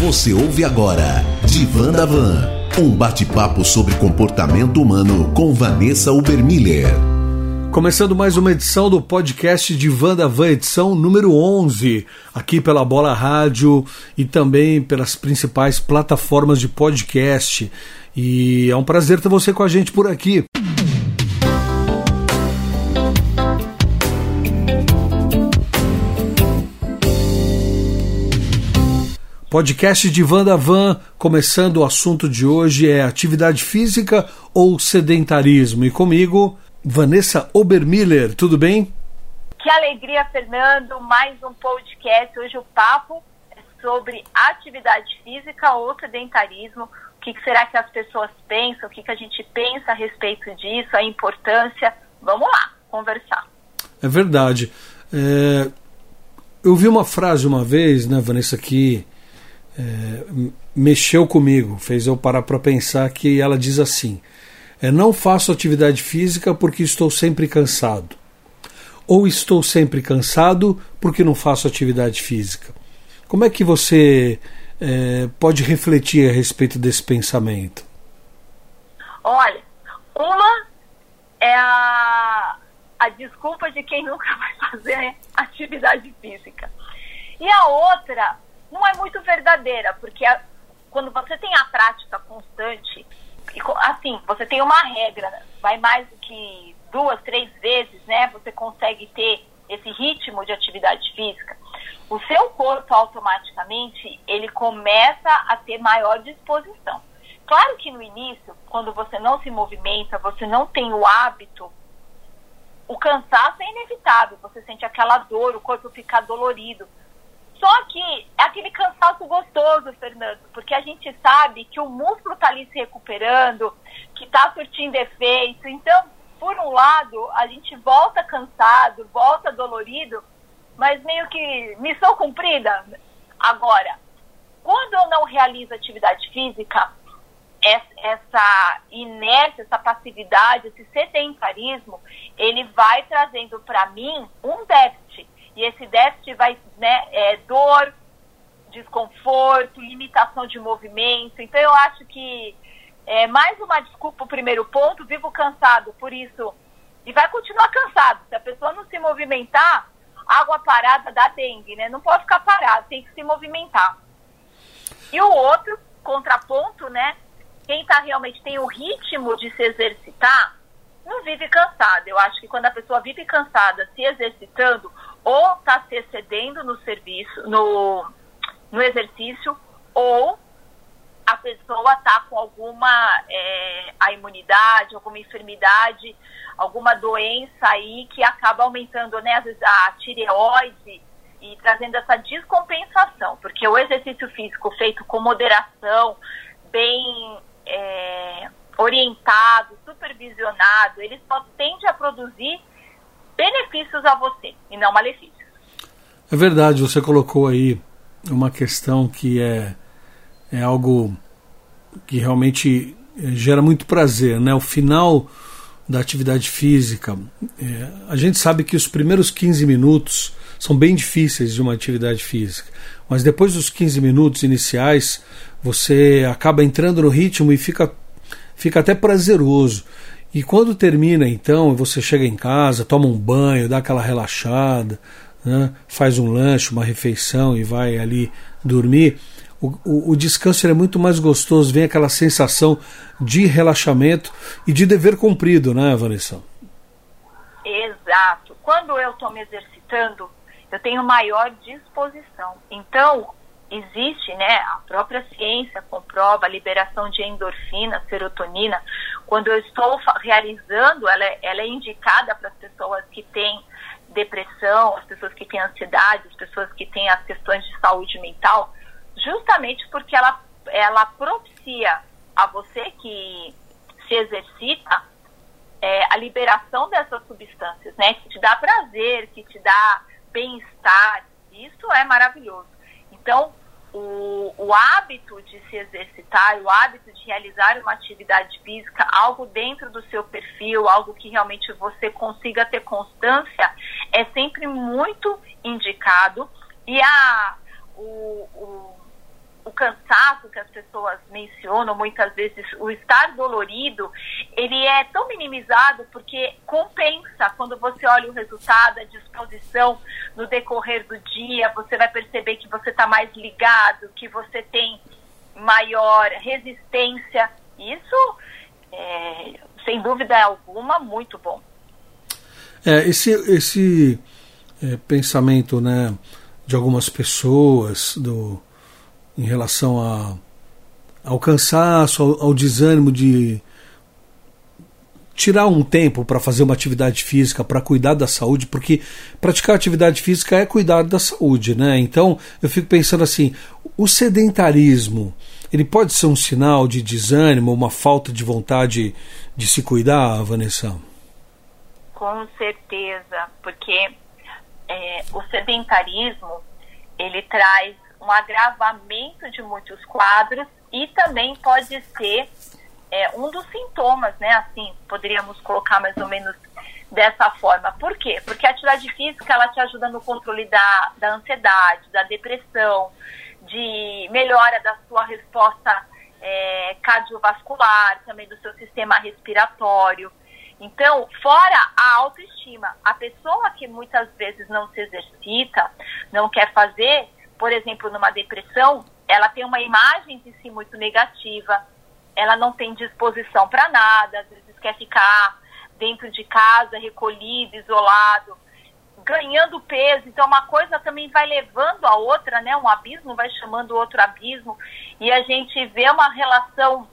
Você ouve agora Divan da Van, um bate-papo sobre comportamento humano com Vanessa Ubermiller. Começando mais uma edição do podcast Divan da Van, edição número 11, aqui pela Bola Rádio e também pelas principais plataformas de podcast. E é um prazer ter você com a gente por aqui. Podcast de Vanda Van, começando o assunto de hoje é atividade física ou sedentarismo. E comigo, Vanessa Obermiller, tudo bem? Que alegria, Fernando, mais um podcast. Hoje o papo é sobre atividade física ou sedentarismo. O que será que as pessoas pensam? O que a gente pensa a respeito disso? A importância? Vamos lá, conversar. É verdade. É... Eu vi uma frase uma vez, né, Vanessa, que é, mexeu comigo, fez eu parar para pensar que ela diz assim: é, não faço atividade física porque estou sempre cansado, ou estou sempre cansado porque não faço atividade física. Como é que você é, pode refletir a respeito desse pensamento? Olha, uma é a, a desculpa de quem nunca vai fazer atividade física. E a outra não é muito verdadeira, porque a, quando você tem a prática constante, e, assim, você tem uma regra, vai mais do que duas, três vezes, né? Você consegue ter esse ritmo de atividade física. O seu corpo automaticamente ele começa a ter maior disposição. Claro que no início, quando você não se movimenta, você não tem o hábito, o cansaço é inevitável. Você sente aquela dor, o corpo fica dolorido. Só que é aquele cansaço gostoso, Fernando, porque a gente sabe que o músculo está ali se recuperando, que está surtindo efeito. Então, por um lado, a gente volta cansado, volta dolorido, mas meio que missão cumprida. Agora, quando eu não realizo atividade física, essa inércia, essa passividade, esse sedentarismo, ele vai trazendo para mim um déficit. E esse déficit vai, né, é dor, desconforto, limitação de movimento. Então eu acho que é mais uma desculpa o primeiro ponto, vivo cansado, por isso. E vai continuar cansado. Se a pessoa não se movimentar, água parada dá dengue, né? Não pode ficar parado, tem que se movimentar. E o outro contraponto, né? Quem tá realmente tem o ritmo de se exercitar, não vive cansado. Eu acho que quando a pessoa vive cansada, se exercitando, ou está se excedendo no serviço, no, no exercício, ou a pessoa está com alguma é, a imunidade, alguma enfermidade, alguma doença aí que acaba aumentando né, às vezes a tireoide e trazendo essa descompensação, porque o exercício físico feito com moderação, bem é, orientado, supervisionado, ele só tende a produzir benefícios a você e não malefícios. É verdade, você colocou aí uma questão que é, é algo que realmente eh, gera muito prazer, né? O final da atividade física, é, a gente sabe que os primeiros 15 minutos são bem difíceis de uma atividade física, mas depois dos 15 minutos iniciais, você acaba entrando no ritmo e fica, fica até prazeroso. E quando termina, então, você chega em casa, toma um banho, dá aquela relaxada, né, faz um lanche, uma refeição e vai ali dormir, o, o, o descanso é muito mais gostoso, vem aquela sensação de relaxamento e de dever cumprido, né, Vanessa? Exato. Quando eu estou me exercitando, eu tenho maior disposição. Então, existe, né, a própria ciência comprova a liberação de endorfina, serotonina. Quando eu estou realizando, ela é, ela é indicada para as pessoas que têm depressão, as pessoas que têm ansiedade, as pessoas que têm as questões de saúde mental, justamente porque ela, ela propicia a você que se exercita é, a liberação dessas substâncias, né, que te dá prazer, que te dá bem-estar. Isso é maravilhoso. Então, o, o hábito de se exercitar, o hábito de realizar uma atividade física, algo dentro do seu perfil, algo que realmente você consiga ter constância, é sempre muito indicado. E a, o, o, o cansaço que as pessoas mencionam muitas vezes, o estar dolorido, ele é tão minimizado porque compensa quando você olha o resultado, a disposição no decorrer do dia, você vai perceber que você está mais ligado, que você tem maior resistência. Isso, é, sem dúvida alguma, muito bom. É, esse esse é, pensamento né, de algumas pessoas do, em relação a, ao cansaço, ao, ao desânimo de tirar um tempo para fazer uma atividade física, para cuidar da saúde, porque praticar atividade física é cuidar da saúde, né? Então eu fico pensando assim, o sedentarismo, ele pode ser um sinal de desânimo, uma falta de vontade de se cuidar, Vanessa? Com certeza, porque é, o sedentarismo ele traz um agravamento de muitos quadros e também pode ser é, um dos sintomas, né? Assim, poderíamos colocar mais ou menos dessa forma. Por quê? Porque a atividade física ela te ajuda no controle da, da ansiedade, da depressão, de melhora da sua resposta é, cardiovascular, também do seu sistema respiratório. Então, fora a autoestima, a pessoa que muitas vezes não se exercita, não quer fazer, por exemplo, numa depressão, ela tem uma imagem de si muito negativa, ela não tem disposição para nada, às vezes quer ficar dentro de casa, recolhido, isolado, ganhando peso. Então, uma coisa também vai levando a outra, né? Um abismo vai chamando outro abismo, e a gente vê uma relação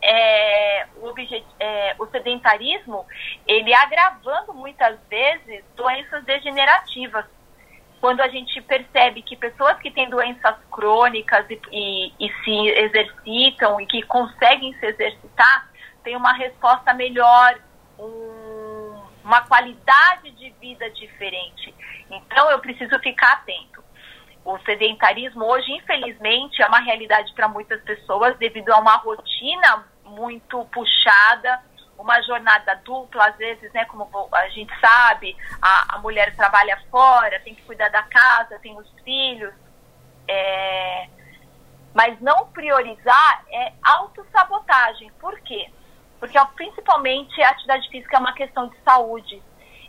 é, o, é, o, sedentarismo, ele agravando muitas vezes doenças degenerativas. Quando a gente percebe que pessoas que têm doenças crônicas e, e, e se exercitam e que conseguem se exercitar, têm uma resposta melhor, um, uma qualidade de vida diferente. Então, eu preciso ficar atento o sedentarismo hoje, infelizmente, é uma realidade para muitas pessoas devido a uma rotina muito puxada, uma jornada dupla, às vezes, né, como a gente sabe, a, a mulher trabalha fora, tem que cuidar da casa, tem os filhos, é, mas não priorizar é autossabotagem. Por quê? Porque principalmente a atividade física é uma questão de saúde.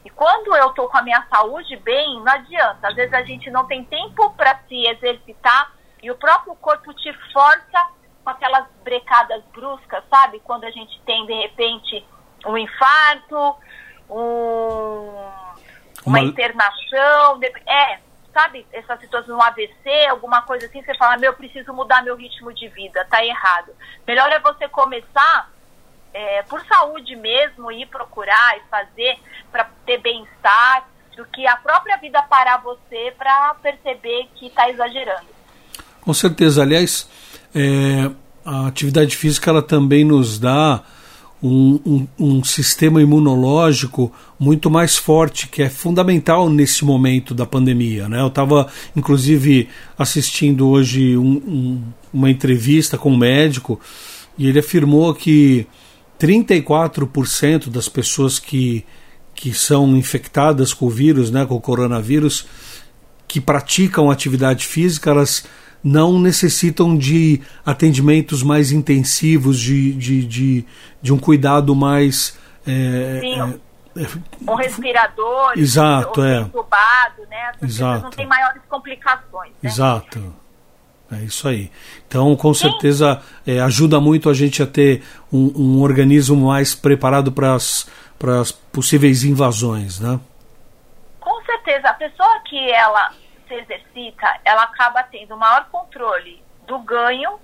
E quando eu estou com a minha saúde bem, não adianta. Às vezes a gente não tem tempo para se exercitar e o próprio corpo te força com aquelas brecadas bruscas, sabe? Quando a gente tem, de repente, um infarto, um, uma, uma internação, é, sabe? Essa situação, um AVC, alguma coisa assim, você fala, meu, eu preciso mudar meu ritmo de vida, tá errado. Melhor é você começar é, por saúde mesmo, ir procurar e fazer para ter bem-estar, do que a própria vida parar você para perceber que está exagerando. Com certeza, aliás, é, a atividade física ela também nos dá um, um, um, sistema imunológico muito mais forte, que é fundamental nesse momento da pandemia. Né? Eu estava, inclusive, assistindo hoje um, uma entrevista com um médico e ele afirmou que 34% das pessoas que, que são infectadas com o vírus, né, com o coronavírus, que praticam atividade física, elas não necessitam de atendimentos mais intensivos, de, de, de, de um cuidado mais. É, Sim, é, um respirador, exato, é. entubado, né? As exato. não tem maiores complicações. Né? Exato. É isso aí. Então, com Sim. certeza, é, ajuda muito a gente a ter um, um organismo mais preparado para as possíveis invasões, né? Com certeza. A pessoa que ela se exercita, ela acaba tendo maior controle do ganho,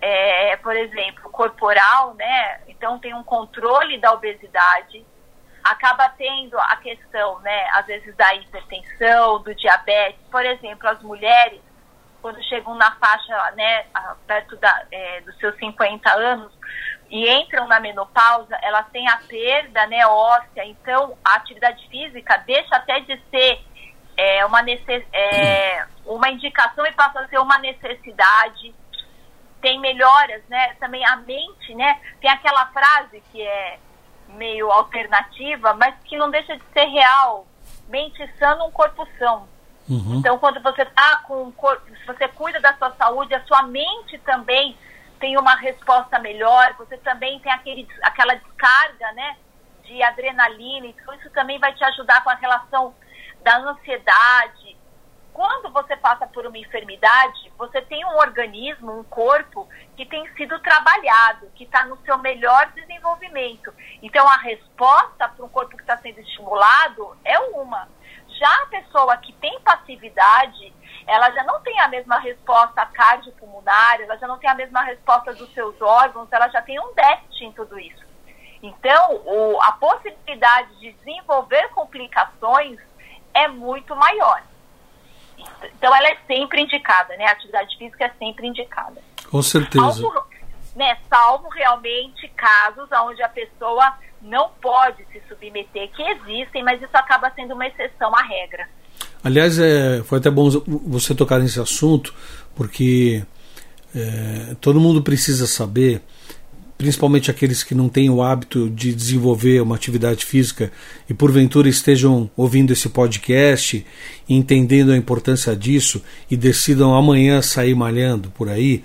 é, por exemplo, corporal, né? Então tem um controle da obesidade, acaba tendo a questão, né, às vezes da hipertensão, do diabetes, por exemplo, as mulheres quando chegam na faixa, né, perto da, é, dos seus 50 anos e entram na menopausa, elas têm a perda, né, óssea, então a atividade física deixa até de ser é, uma, necess, é, uma indicação e passa a ser uma necessidade. Tem melhoras, né? Também a mente, né? Tem aquela frase que é meio alternativa, mas que não deixa de ser real. Mente sã, um corpo são. Uhum. Então, quando você tá com o corpo, se você cuida da sua saúde, saúde, a sua mente também tem uma resposta melhor, você também tem aquele, aquela descarga, né, de adrenalina, então isso também vai te ajudar com a relação da ansiedade. Quando você passa por uma enfermidade, você tem um organismo, um corpo que tem sido trabalhado, que está no seu melhor desenvolvimento. Então, a resposta para um corpo que está sendo estimulado é uma. Já a pessoa que tem passividade, ela já não tem a mesma resposta cardiopulmonar, ela já não tem a mesma resposta dos seus órgãos, ela já tem um déficit em tudo isso. Então, o, a possibilidade de desenvolver complicações é muito maior. Então, ela é sempre indicada, né? A atividade física é sempre indicada. Com certeza. Salvo, né, salvo realmente casos onde a pessoa não pode se submeter, que existem, mas isso acaba sendo uma exceção à regra. Aliás, é, foi até bom você tocar nesse assunto, porque é, todo mundo precisa saber, principalmente aqueles que não têm o hábito de desenvolver uma atividade física e porventura estejam ouvindo esse podcast, entendendo a importância disso e decidam amanhã sair malhando por aí.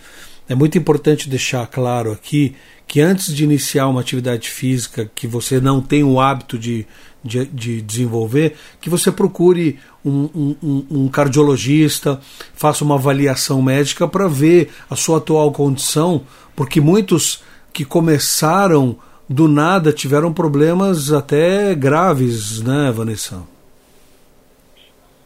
É muito importante deixar claro aqui que antes de iniciar uma atividade física que você não tem o hábito de, de, de desenvolver, que você procure um, um, um, cardiologista, faça uma avaliação médica para ver a sua atual condição, porque muitos que começaram do nada tiveram problemas até graves, né, Vanessa?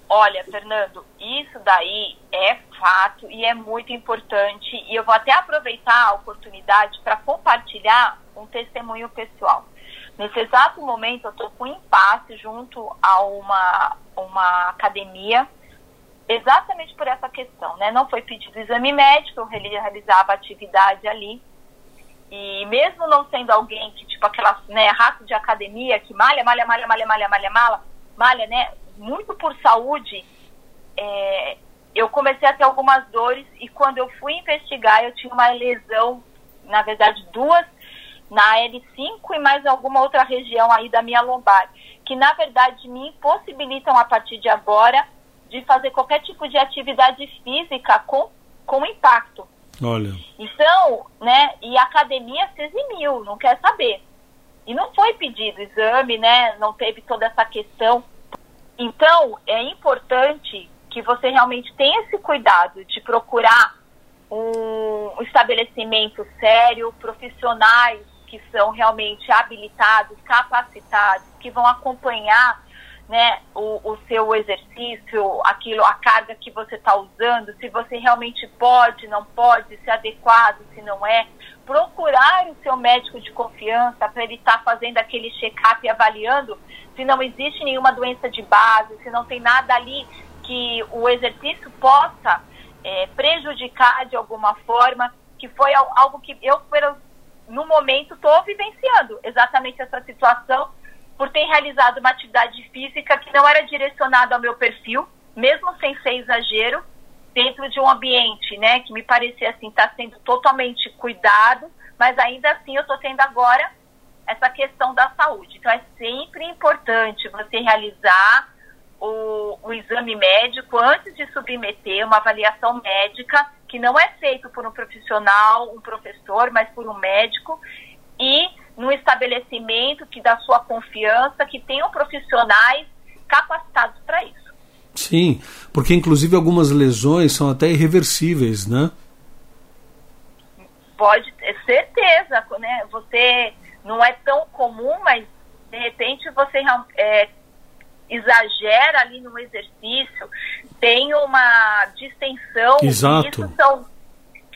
Olha, Fernando, isso daí é fato e é muito importante. E eu vou até aproveitar a oportunidade para compartilhar um testemunho pessoal. Nesse exato momento, eu estou com impasse junto a uma, uma academia, exatamente por essa questão. Né? Não foi pedido exame médico, eu realizava atividade ali. E mesmo não sendo alguém que, tipo, aquela né, rato de academia que malha, malha, malha, malha, malha, malha, malha, malha, né? Muito por saúde, é, eu comecei a ter algumas dores e quando eu fui investigar, eu tinha uma lesão, na verdade, duas na L5 e mais alguma outra região aí da minha lombar, que na verdade me impossibilitam a partir de agora de fazer qualquer tipo de atividade física com, com impacto. Olha. Então, né, e a academia se eximiu, não quer saber. E não foi pedido exame, né, não teve toda essa questão. Então, é importante que você realmente tenha esse cuidado de procurar um estabelecimento sério, profissionais que são realmente habilitados, capacitados, que vão acompanhar né, o, o seu exercício, aquilo, a carga que você está usando, se você realmente pode, não pode, se é adequado, se não é. Procurar o seu médico de confiança para ele estar tá fazendo aquele check-up e avaliando se não existe nenhuma doença de base, se não tem nada ali que o exercício possa é, prejudicar de alguma forma, que foi algo que eu, no momento, estou vivenciando exatamente essa situação, por ter realizado uma atividade física que não era direcionada ao meu perfil, mesmo sem ser exagero, dentro de um ambiente, né, que me parecia assim, está sendo totalmente cuidado, mas ainda assim eu estou tendo agora essa questão da saúde. Então é sempre importante você realizar o, o exame médico antes de submeter uma avaliação médica que não é feito por um profissional, um professor, mas por um médico e num estabelecimento que dá sua confiança, que tenham profissionais capacitados para isso. Sim, porque inclusive algumas lesões são até irreversíveis, né? Pode ter certeza, né? Você não é tão comum, mas de repente você é, exagera ali no exercício, tem uma distensão. Exato. Isso são,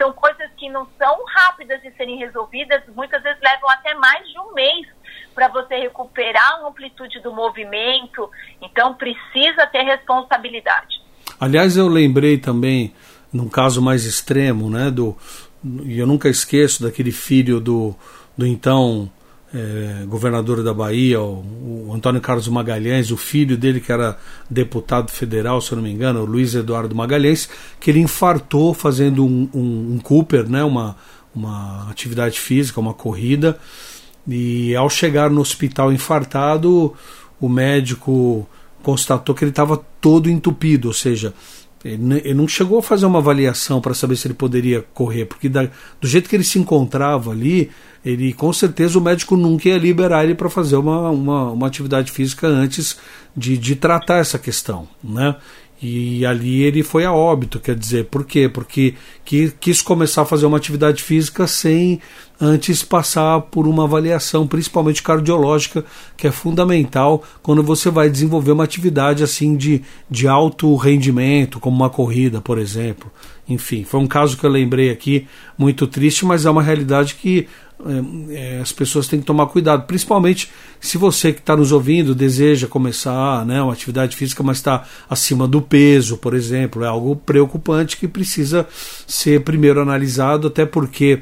são coisas que não são rápidas de serem resolvidas, muitas vezes levam até mais de um mês para você recuperar a amplitude do movimento. Então precisa ter responsabilidade. Aliás, eu lembrei também, num caso mais extremo, né, do, e eu nunca esqueço daquele filho do, do então é, governador da Bahia, o, o, Antônio Carlos Magalhães, o filho dele, que era deputado federal, se eu não me engano, o Luiz Eduardo Magalhães, que ele infartou fazendo um, um, um Cooper, né, uma, uma atividade física, uma corrida, e ao chegar no hospital infartado, o médico constatou que ele estava todo entupido, ou seja, Ele não chegou a fazer uma avaliação para saber se ele poderia correr, porque da, do jeito que ele se encontrava ali, ele com certeza o médico nunca ia liberar ele para fazer uma, uma, uma, atividade física antes de, de tratar essa questão. Né? E ali ele foi a óbito, quer dizer, por quê? Porque quis começar a fazer uma atividade física sem antes passar por uma avaliação, principalmente cardiológica, que é fundamental quando você vai desenvolver uma atividade assim de, de alto rendimento, como uma corrida, por exemplo. Enfim, foi um caso que eu lembrei aqui, muito triste, mas é uma realidade que é, as pessoas têm que tomar cuidado, principalmente se você que está nos ouvindo deseja começar né, uma atividade física, mas está acima do peso, por exemplo, é algo preocupante que precisa ser primeiro analisado, até porque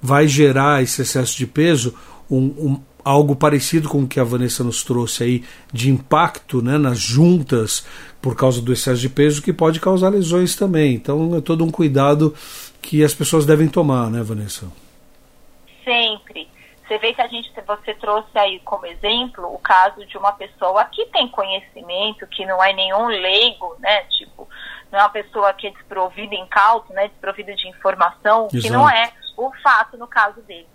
vai gerar esse excesso de peso um, um, algo parecido com o que a Vanessa nos trouxe aí de impacto né, nas juntas por causa do excesso de peso que pode causar lesões também. Então é todo um cuidado que as pessoas devem tomar, né, Vanessa? sempre. Você vê que a gente, você trouxe aí como exemplo o caso de uma pessoa que tem conhecimento, que não é nenhum leigo, né? Tipo, não é uma pessoa que é desprovida em cálculo, né? Desprovida de informação, Exato. que não é o fato no caso dele.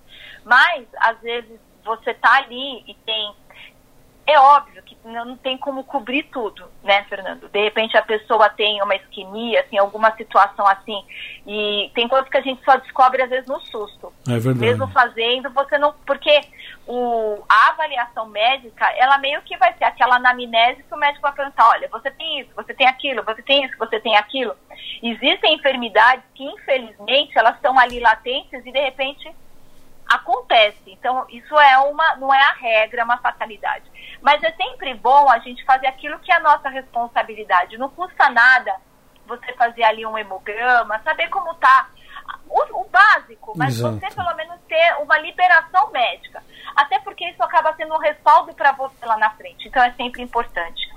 Mas, às vezes, você tá ali e tem é óbvio que não tem como cobrir tudo, né, Fernando? De repente a pessoa tem uma isquemia, assim, alguma situação assim, e tem coisas que a gente só descobre às vezes no susto. É verdade. Mesmo fazendo, você não. Porque o, a avaliação médica, ela meio que vai ser aquela anamnese que o médico vai perguntar: olha, você tem isso, você tem aquilo, você tem isso, você tem aquilo. Existem enfermidades que, infelizmente, elas estão ali latentes e de repente acontece. Então, isso é uma, não é a regra, é uma fatalidade. Mas é sempre bom a gente fazer aquilo que é a nossa responsabilidade. Não custa nada você fazer ali um hemograma, saber como tá. O, o básico, mas Exato. você pelo menos ter uma liberação médica. Até porque isso acaba sendo um respaldo para você lá na frente. Então é sempre importante.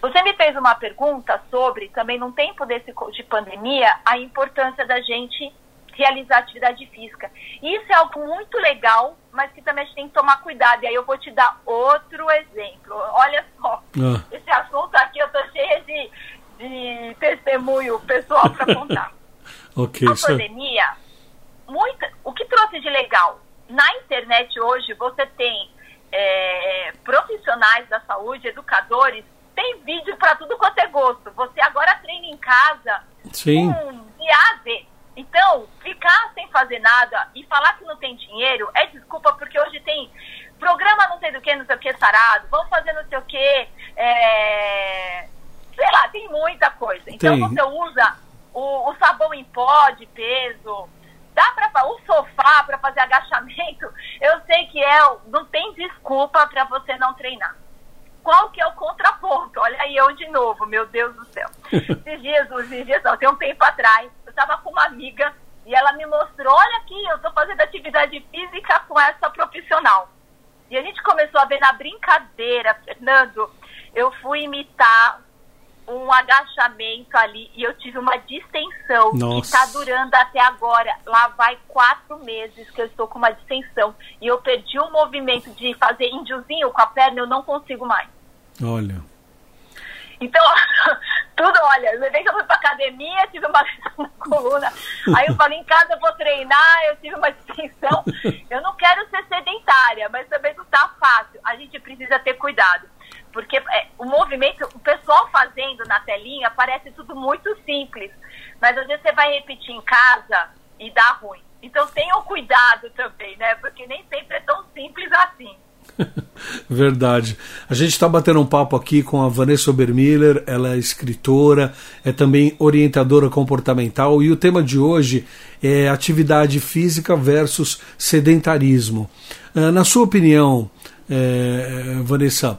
Você me fez uma pergunta sobre, também num tempo desse, de pandemia, a importância da gente realizar atividade física. Isso é algo muito legal, mas que também a gente tem que tomar cuidado. E aí eu vou te dar outro exemplo. Olha só, ah. esse assunto aqui eu tô cheia de, de testemunho pessoal para contar. ok. A pandemia, muita, o que trouxe de legal? Na internet hoje você tem é, profissionais da saúde, educadores, tem vídeo para tudo quanto é gosto. Você agora treina em casa Sim. com de A então, ficar sem fazer nada e falar que não tem dinheiro é desculpa, porque hoje tem programa não sei do que, não sei o que, sarado, vamos fazer não sei o que, é... sei lá, tem muita coisa. Então tem. você usa o, o, sabão em pó de peso, dá para o sofá para fazer agachamento, eu sei que é, não tem desculpa para você não treinar. Qual que é o contraponto? Olha aí eu de novo, meu Deus do céu. Esses dias, esses dias não, tem um tempo atrás, estava com uma amiga e ela me mostrou, olha aqui, eu estou fazendo atividade física com essa profissional. E a gente começou a ver na brincadeira, Fernando, eu fui imitar um agachamento ali e eu tive uma distensão Nossa. que está durando até agora. Lá vai quatro meses que eu estou com uma distensão e eu perdi o movimento de fazer índiozinho com a perna, eu não consigo mais. Olha. Então, tudo, olha, levei que eu fui pra academia, tive uma na coluna. Aí eu falei, em casa eu vou treinar, eu tive uma extensão. Eu não quero ser sedentária, mas também não tá fácil. A gente precisa ter cuidado. Porque é, o movimento, o pessoal fazendo na telinha, parece tudo muito simples. Mas às vezes você vai repetir em casa e dá ruim. Então tenham cuidado também, né? Porque nem sempre é tão simples assim. Verdade. A gente está batendo um papo aqui com a Vanessa Obermiller, ela é escritora, é também orientadora comportamental e o tema de hoje é atividade física versus sedentarismo. Ah, na sua opinião, é, Vanessa,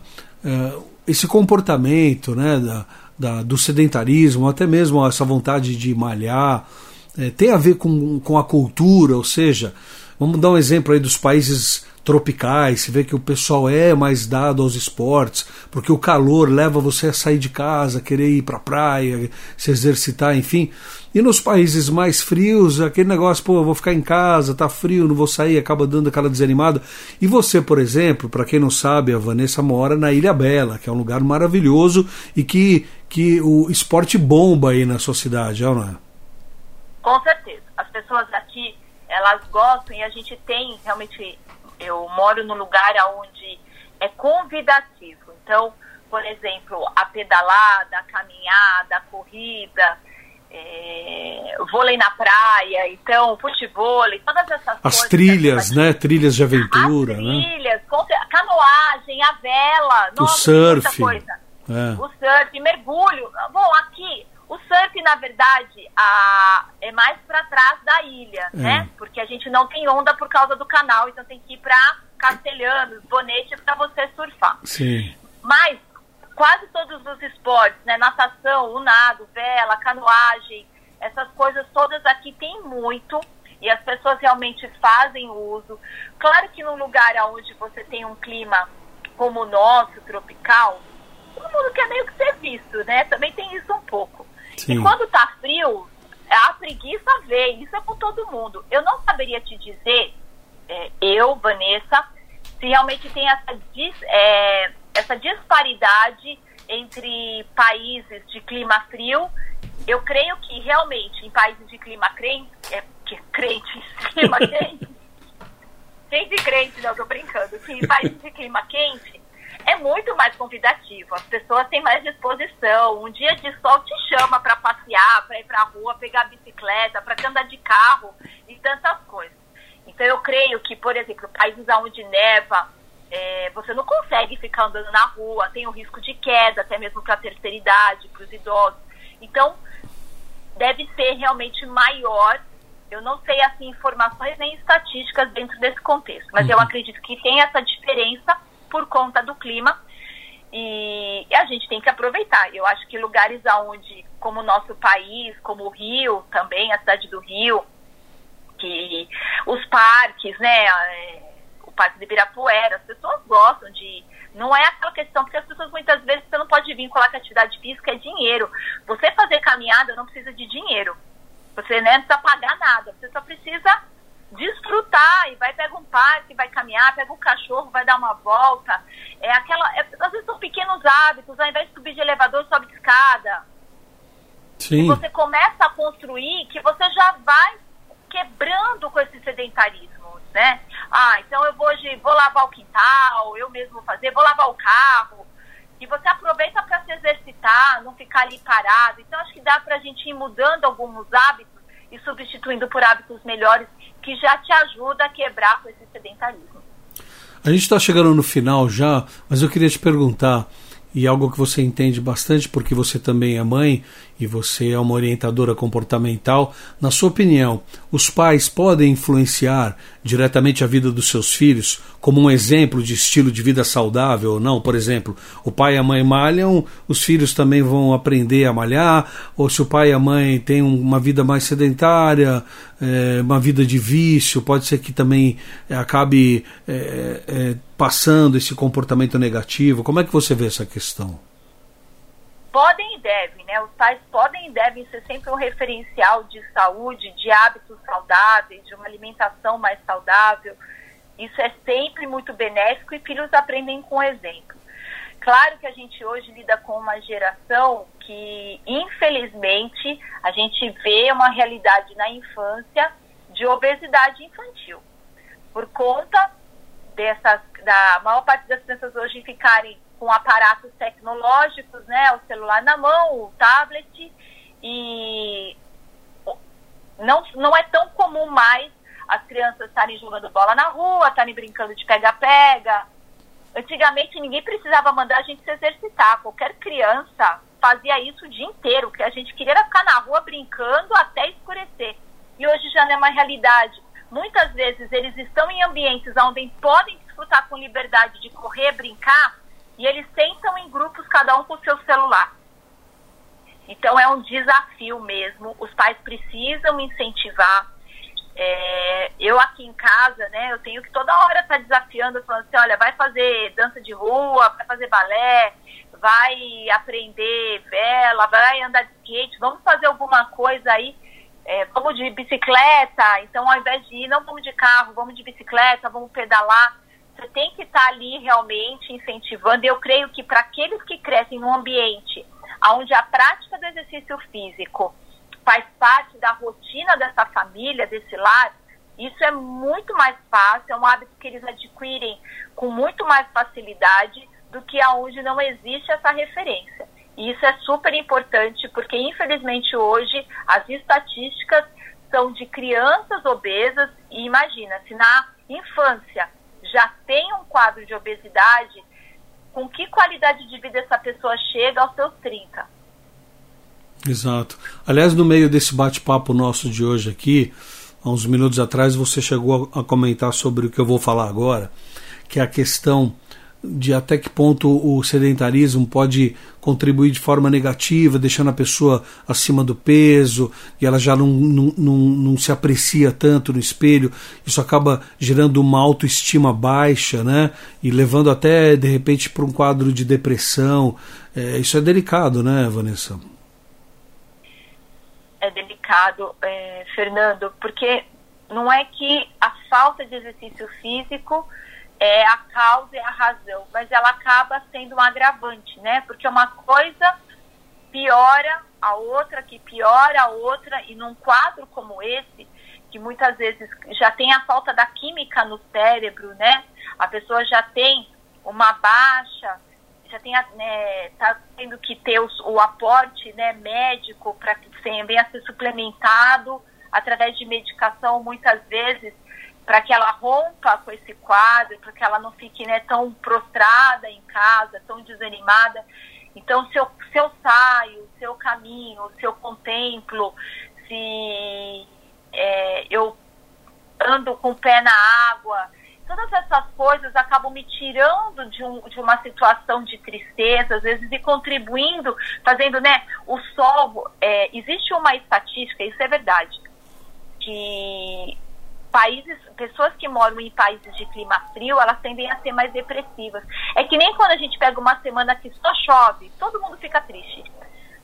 esse comportamento né, da, da, do sedentarismo, até mesmo essa vontade de malhar, é, tem a ver com, com a cultura, ou seja, vamos dar um exemplo aí dos países tropicais, se vê que o pessoal é mais dado aos esportes, porque o calor leva você a sair de casa, querer ir para a praia, se exercitar, enfim. E nos países mais frios, aquele negócio, pô, vou ficar em casa, tá frio, não vou sair, acaba dando aquela desanimada. E você, por exemplo, para quem não sabe, a Vanessa mora na Ilha Bela, que é um lugar maravilhoso e que que o esporte bomba aí na sua cidade, é não é? Com certeza. As pessoas aqui, elas gostam e a gente tem realmente. Eu moro num lugar onde é convidativo. Então, por exemplo, a pedalada, a caminhada, a corrida, é, vôlei na praia, então, futebol, todas essas As coisas. As trilhas, né? Trilhas de aventura, As né? trilhas, né? canoagem, a vela, o nossa, surf. É. O surf, mergulho. Bom, aqui, o surf, na verdade, a, é mais para trás da ilha, é. né? Porque a gente não tem onda por causa do canal, então tem que ir para Castelhanos, Bonete, para você surfar. Sim. Mas quase todos os esportes, né? Natação, o nado, vela, canoagem, essas coisas todas aqui tem muito e as pessoas realmente fazem uso. Claro que num lugar onde você tem um clima como o nosso, tropical, todo mundo quer meio que ser visto, né? Também tem isso um pouco. Sim. E quando tá frio, a preguiça vem, isso é com todo mundo. Eu não saberia te dizer, é, eu, Vanessa, se realmente tem essa, dis, é, essa disparidade entre países de clima frio. Eu creio que realmente em países de clima crente, é, que crente, clima quente, gente crente, não, tô brincando, que em países de clima quente é muito mais convidativo, as pessoas têm mais disposição, um dia de sol te chama para passear, para ir para a rua, pegar bicicleta, para andar de carro e tantas coisas. Então eu creio que, por exemplo, países onde neva, é, você não consegue ficar andando na rua, tem o risco de queda, até mesmo para a terceira idade, para os idosos. Então, deve ser realmente maior. Eu não sei assim informações nem estatísticas dentro desse contexto, mas uhum. eu acredito que tem essa diferença por conta do clima e, e, a gente tem que aproveitar. Eu acho que lugares aonde, como o nosso país, como o Rio também, a cidade do Rio, que os parques, né, o Parque de Ibirapuera, as pessoas gostam de não é aquela questão, porque as pessoas muitas vezes você não pode vincular que a atividade física é dinheiro. Você fazer caminhada não precisa de dinheiro. Você né, não precisa pagar nada. Você só precisa desfrutar e vai pegar um parque, vai caminhar, pega um cachorro, vai dar uma volta. É aquela. É, às vezes são pequenos hábitos, ao invés de subir de elevador, sobe de escada. Sim. E você começa a construir que você já vai quebrando com esse sedentarismo, né? Ah, então eu vou hoje vou lavar o quintal, eu mesmo vou fazer, vou lavar o carro. E você aproveita para se exercitar, não ficar ali parado. Então acho que dá para a gente ir mudando alguns hábitos e substituindo por hábitos melhores que já te ajuda a quebrar com esse sedentarismo. A gente está chegando no final já, mas eu queria te perguntar e algo que você entende bastante, porque você também é mãe e você é uma orientadora comportamental. Na sua opinião, os pais podem influenciar diretamente a vida dos seus filhos como um exemplo de estilo de vida saudável ou não? Por exemplo, o pai e a mãe malham, os filhos também vão aprender a malhar, ou se o pai e a mãe têm uma vida mais sedentária, é, uma vida de vício, pode ser que também acabe é, é, passando esse comportamento negativo. Como é que você vê essa questão? Podem e devem, né? Os pais podem e devem ser sempre um referencial de saúde, de hábitos saudáveis, de uma alimentação mais saudável. Isso é sempre muito benéfico e filhos aprendem com exemplo. Claro que a gente hoje lida com uma geração que, infelizmente, a gente vê uma realidade na infância de obesidade infantil. Por conta dessas, da maior parte das crianças hoje ficarem com aparatos tecnológicos, né, o celular na mão, o tablet, e não, não é tão comum mais as crianças estarem jogando bola na rua, estarem brincando de pega-pega. Antigamente ninguém precisava mandar a gente se exercitar, qualquer criança fazia isso o dia inteiro, o que a gente queria era ficar na rua brincando até escurecer. E hoje já não é uma realidade. Muitas vezes eles estão em ambientes onde podem desfrutar com liberdade de correr, brincar, e eles sentam em grupos, cada um com o seu celular. Então é um desafio mesmo. Os pais precisam incentivar. É, eu aqui em casa, né, eu tenho que toda hora estar tá desafiando, falando assim, olha, vai fazer dança de rua, vai fazer balé, vai aprender vela, vai andar de skate, vamos fazer alguma coisa aí, é, vamos de bicicleta, então ao invés de ir, não vamos de carro, vamos de bicicleta, vamos pedalar. Você tem que estar tá ali realmente incentivando. Eu creio que para aqueles que crescem num ambiente onde a prática do exercício físico faz parte da rotina dessa família, desse lar, isso é muito mais fácil, é um hábito que eles adquirem com muito mais facilidade do que aonde não existe essa referência. E isso é super importante porque, infelizmente, hoje as estatísticas são de crianças obesas e imagina, se na infância já tem um quadro de obesidade, com que qualidade de vida essa pessoa chega aos seus 30? Exato. Aliás, no meio desse bate-papo nosso de hoje aqui, há uns minutos atrás, você chegou a comentar sobre o que eu vou falar agora, que é a questão de até que ponto o sedentarismo pode contribuir de forma negativa, deixando a pessoa acima do peso e ela já não, não, não, não se aprecia tanto no espelho. Isso acaba gerando uma autoestima baixa, né? E levando até de repente para um quadro de depressão. É, isso é delicado, né, Vanessa? É delicado, é, Fernando, porque não é que a falta de exercício físico é a causa e a razão, mas ela acaba sendo um agravante, né? Porque uma coisa piora a outra, que piora a outra, e num quadro como esse, que muitas vezes já tem a falta da química no cérebro, né? A pessoa já tem uma baixa, já tem né, tá tendo que ter o, o aporte né, médico para que venha a ser suplementado através de medicação muitas vezes para que ela rompa com esse quadro, para que ela não fique né, tão prostrada em casa, tão desanimada. Então, se eu, se eu saio, se eu caminho, se eu contemplo, se é, eu ando com o pé na água, todas essas coisas acabam me tirando de, um, de uma situação de tristeza, às vezes, e contribuindo, fazendo, né, o sol. É, existe uma estatística, isso é verdade, que países, pessoas que moram em países de clima frio, elas tendem a ser mais depressivas. É que nem quando a gente pega uma semana que só chove, todo mundo fica triste.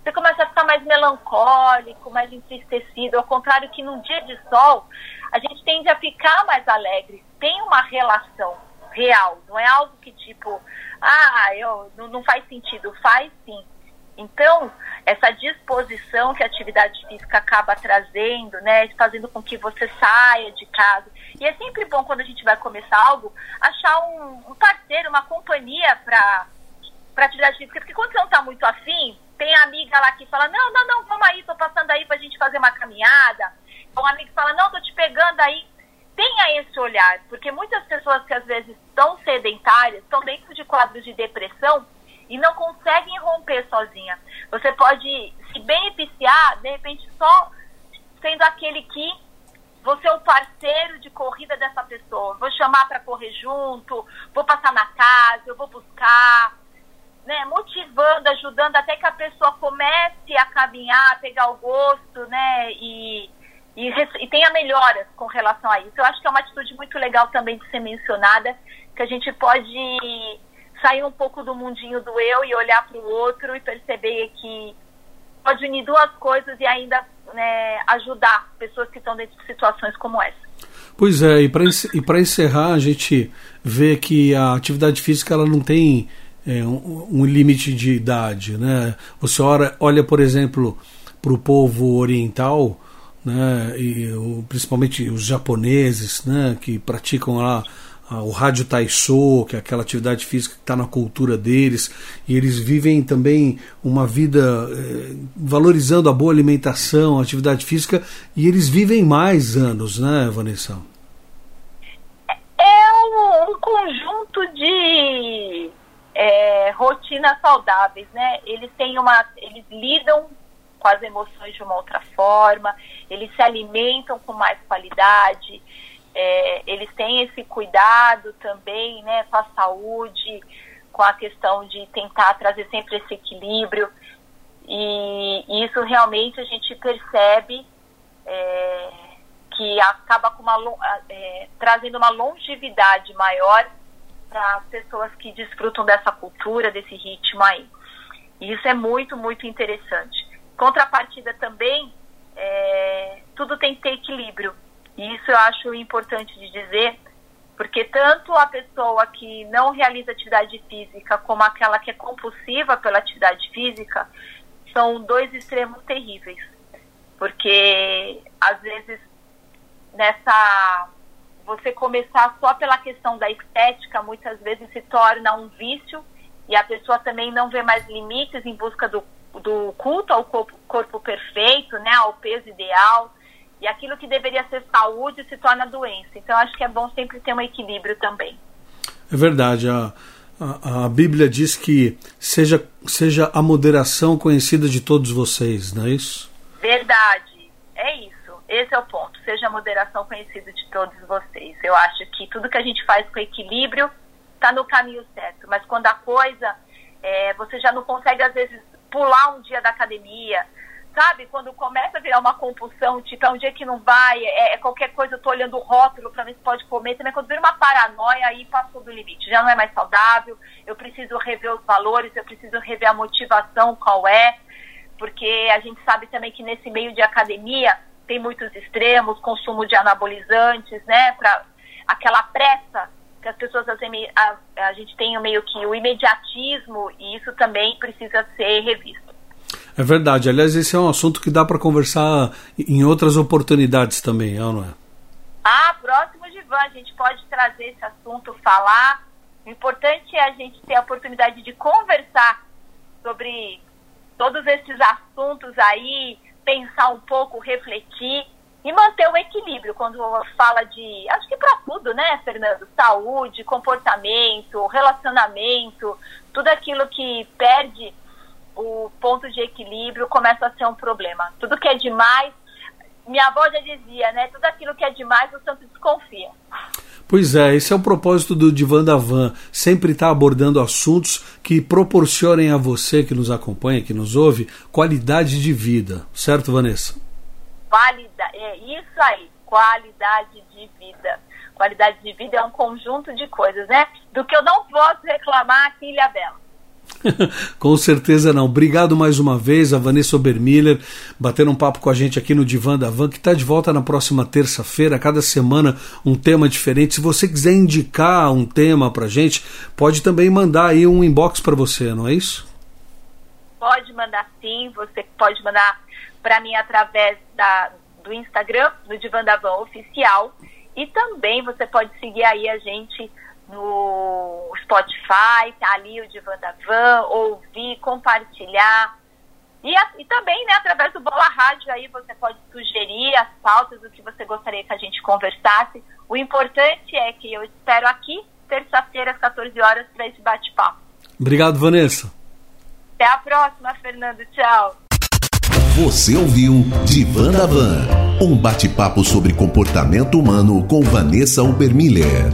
Você começa a ficar mais melancólico, mais entristecido, ao contrário que num dia de sol, a gente tende a ficar mais alegre. Tem uma relação real, não é algo que tipo, ah, eu, não, não faz sentido, faz sim. Então, essa disposição que a atividade física acaba trazendo, né, fazendo com que você saia de casa. E é sempre bom quando a gente vai começar algo, achar um, um parceiro, uma companhia para para atividade física, porque quando você não está muito afim, tem amiga lá que fala, não, não, não, vamos aí, tô passando aí para a gente fazer uma caminhada. Um amigo fala, não, tô te pegando aí. Tenha esse olhar, porque muitas pessoas que às vezes estão sedentárias, estão dentro de quadros de depressão, e não conseguem romper sozinha. Você pode se beneficiar, de repente, só sendo aquele que você é o parceiro de corrida dessa pessoa. Vou chamar para correr junto, vou passar na casa, eu vou buscar, né, motivando, ajudando até que a pessoa comece a caminhar, a pegar o gosto, né, e, e, e tenha melhoras com relação a isso. Eu acho que é uma atitude muito legal também de ser mencionada, que a gente pode sair um pouco do mundinho do eu e olhar para o outro e perceber que pode unir duas coisas e ainda né, ajudar pessoas que estão dentro de situações como essa. Pois é, e para encerrar, a gente vê que a atividade física ela não tem é, um, um, limite de idade. Né? Você olha, olha por exemplo, para o povo oriental, né, e, principalmente os japoneses, né, que praticam lá o rádio Taisho, que é aquela atividade física que está na cultura deles, e eles vivem também uma vida eh, valorizando a boa alimentação, a atividade física, e eles vivem mais anos, né, Vanessa? É um, um conjunto de é, rotinas saudáveis, né? Eles têm uma, eles lidam com as emoções de uma outra forma, eles se alimentam com mais qualidade, é, eles têm esse cuidado também né, com a saúde, com a questão de tentar trazer sempre esse equilíbrio. E, isso realmente a gente percebe é, que acaba uma, é, trazendo uma longevidade maior para as pessoas que desfrutam dessa cultura, desse ritmo aí. E isso é muito, muito interessante. Contrapartida também, é, tudo tem que ter equilíbrio. E isso eu acho importante de dizer, porque tanto a pessoa que não realiza atividade física como aquela que é compulsiva pela atividade física são dois extremos terríveis. Porque, às vezes, nessa. Você começar só pela questão da estética, muitas vezes se torna um vício e a pessoa também não vê mais limites em busca do, do culto ao corpo, corpo perfeito, né, ao peso ideal. E aquilo que deveria ser saúde se torna doença. Então, acho que é bom sempre ter um equilíbrio também. É verdade. A, a, a, Bíblia diz que seja, seja a moderação conhecida de todos vocês, não é isso? Verdade. É isso. Esse é o ponto. Seja a moderação conhecida de todos vocês. Eu acho que tudo que a gente faz com equilíbrio está no caminho certo. Mas quando a coisa, é, você já não consegue, às vezes, pular um dia da academia, sabe? Quando começa a virar uma compulsão, tipo, é um dia que não vai, é, é qualquer coisa, eu tô olhando o rótulo para ver se pode comer, também quando vira uma paranoia, aí passou do limite, já não é mais saudável, eu preciso rever os valores, eu preciso rever a motivação, qual é, porque a gente sabe também que nesse meio de academia tem muitos extremos, consumo de anabolizantes, né, para aquela pressa que as pessoas, a, a gente tem meio que o imediatismo e isso também precisa ser revisto. É verdade. Aliás, esse é um assunto que dá para conversar em outras oportunidades também, é não é? Ah, próximo Divan, a gente pode trazer esse assunto, falar. O importante é a gente ter a oportunidade de conversar sobre todos esses assuntos aí, pensar um pouco, refletir e manter o equilíbrio quando fala de, acho que para tudo, né, Fernando? Saúde, comportamento, relacionamento, tudo aquilo que perde o ponto de equilíbrio começa a ser um problema. Tudo que é demais, minha avó já dizia, né? Tudo aquilo que é demais, o santo desconfia. Pois é, esse é o propósito do Divan da Van, sempre estar tá abordando assuntos que proporcionem a você que nos acompanha, que nos ouve, qualidade de vida, certo, Vanessa? Qualidade, é isso aí, qualidade de vida. Qualidade de vida é um conjunto de coisas, né? Do que eu não posso reclamar aqui em Ilha Bela. com certeza não. Obrigado mais uma vez a Vanessa Obermiller, batendo um papo com a gente aqui no Divan da Van, que está de volta na próxima terça-feira, cada semana um tema diferente. Se você quiser indicar um tema para gente, pode também mandar aí um inbox para você, não é isso? Pode mandar sim, você pode mandar para mim através da, do Instagram, do Divan da Van Oficial, e também você pode seguir aí a gente no Spotify, tá ali o Divan da Van, ouvir, compartilhar. E, e também, né, através do Bola Rádio aí você pode sugerir as pautas do que você gostaria que a gente conversasse. O importante é que eu espero aqui, terça-feira, às 14 horas, para esse bate-papo. Obrigado, Vanessa. Até a próxima, Fernando. Tchau. Você ouviu Divan da Van, um bate-papo sobre comportamento humano com Vanessa Ubermiller.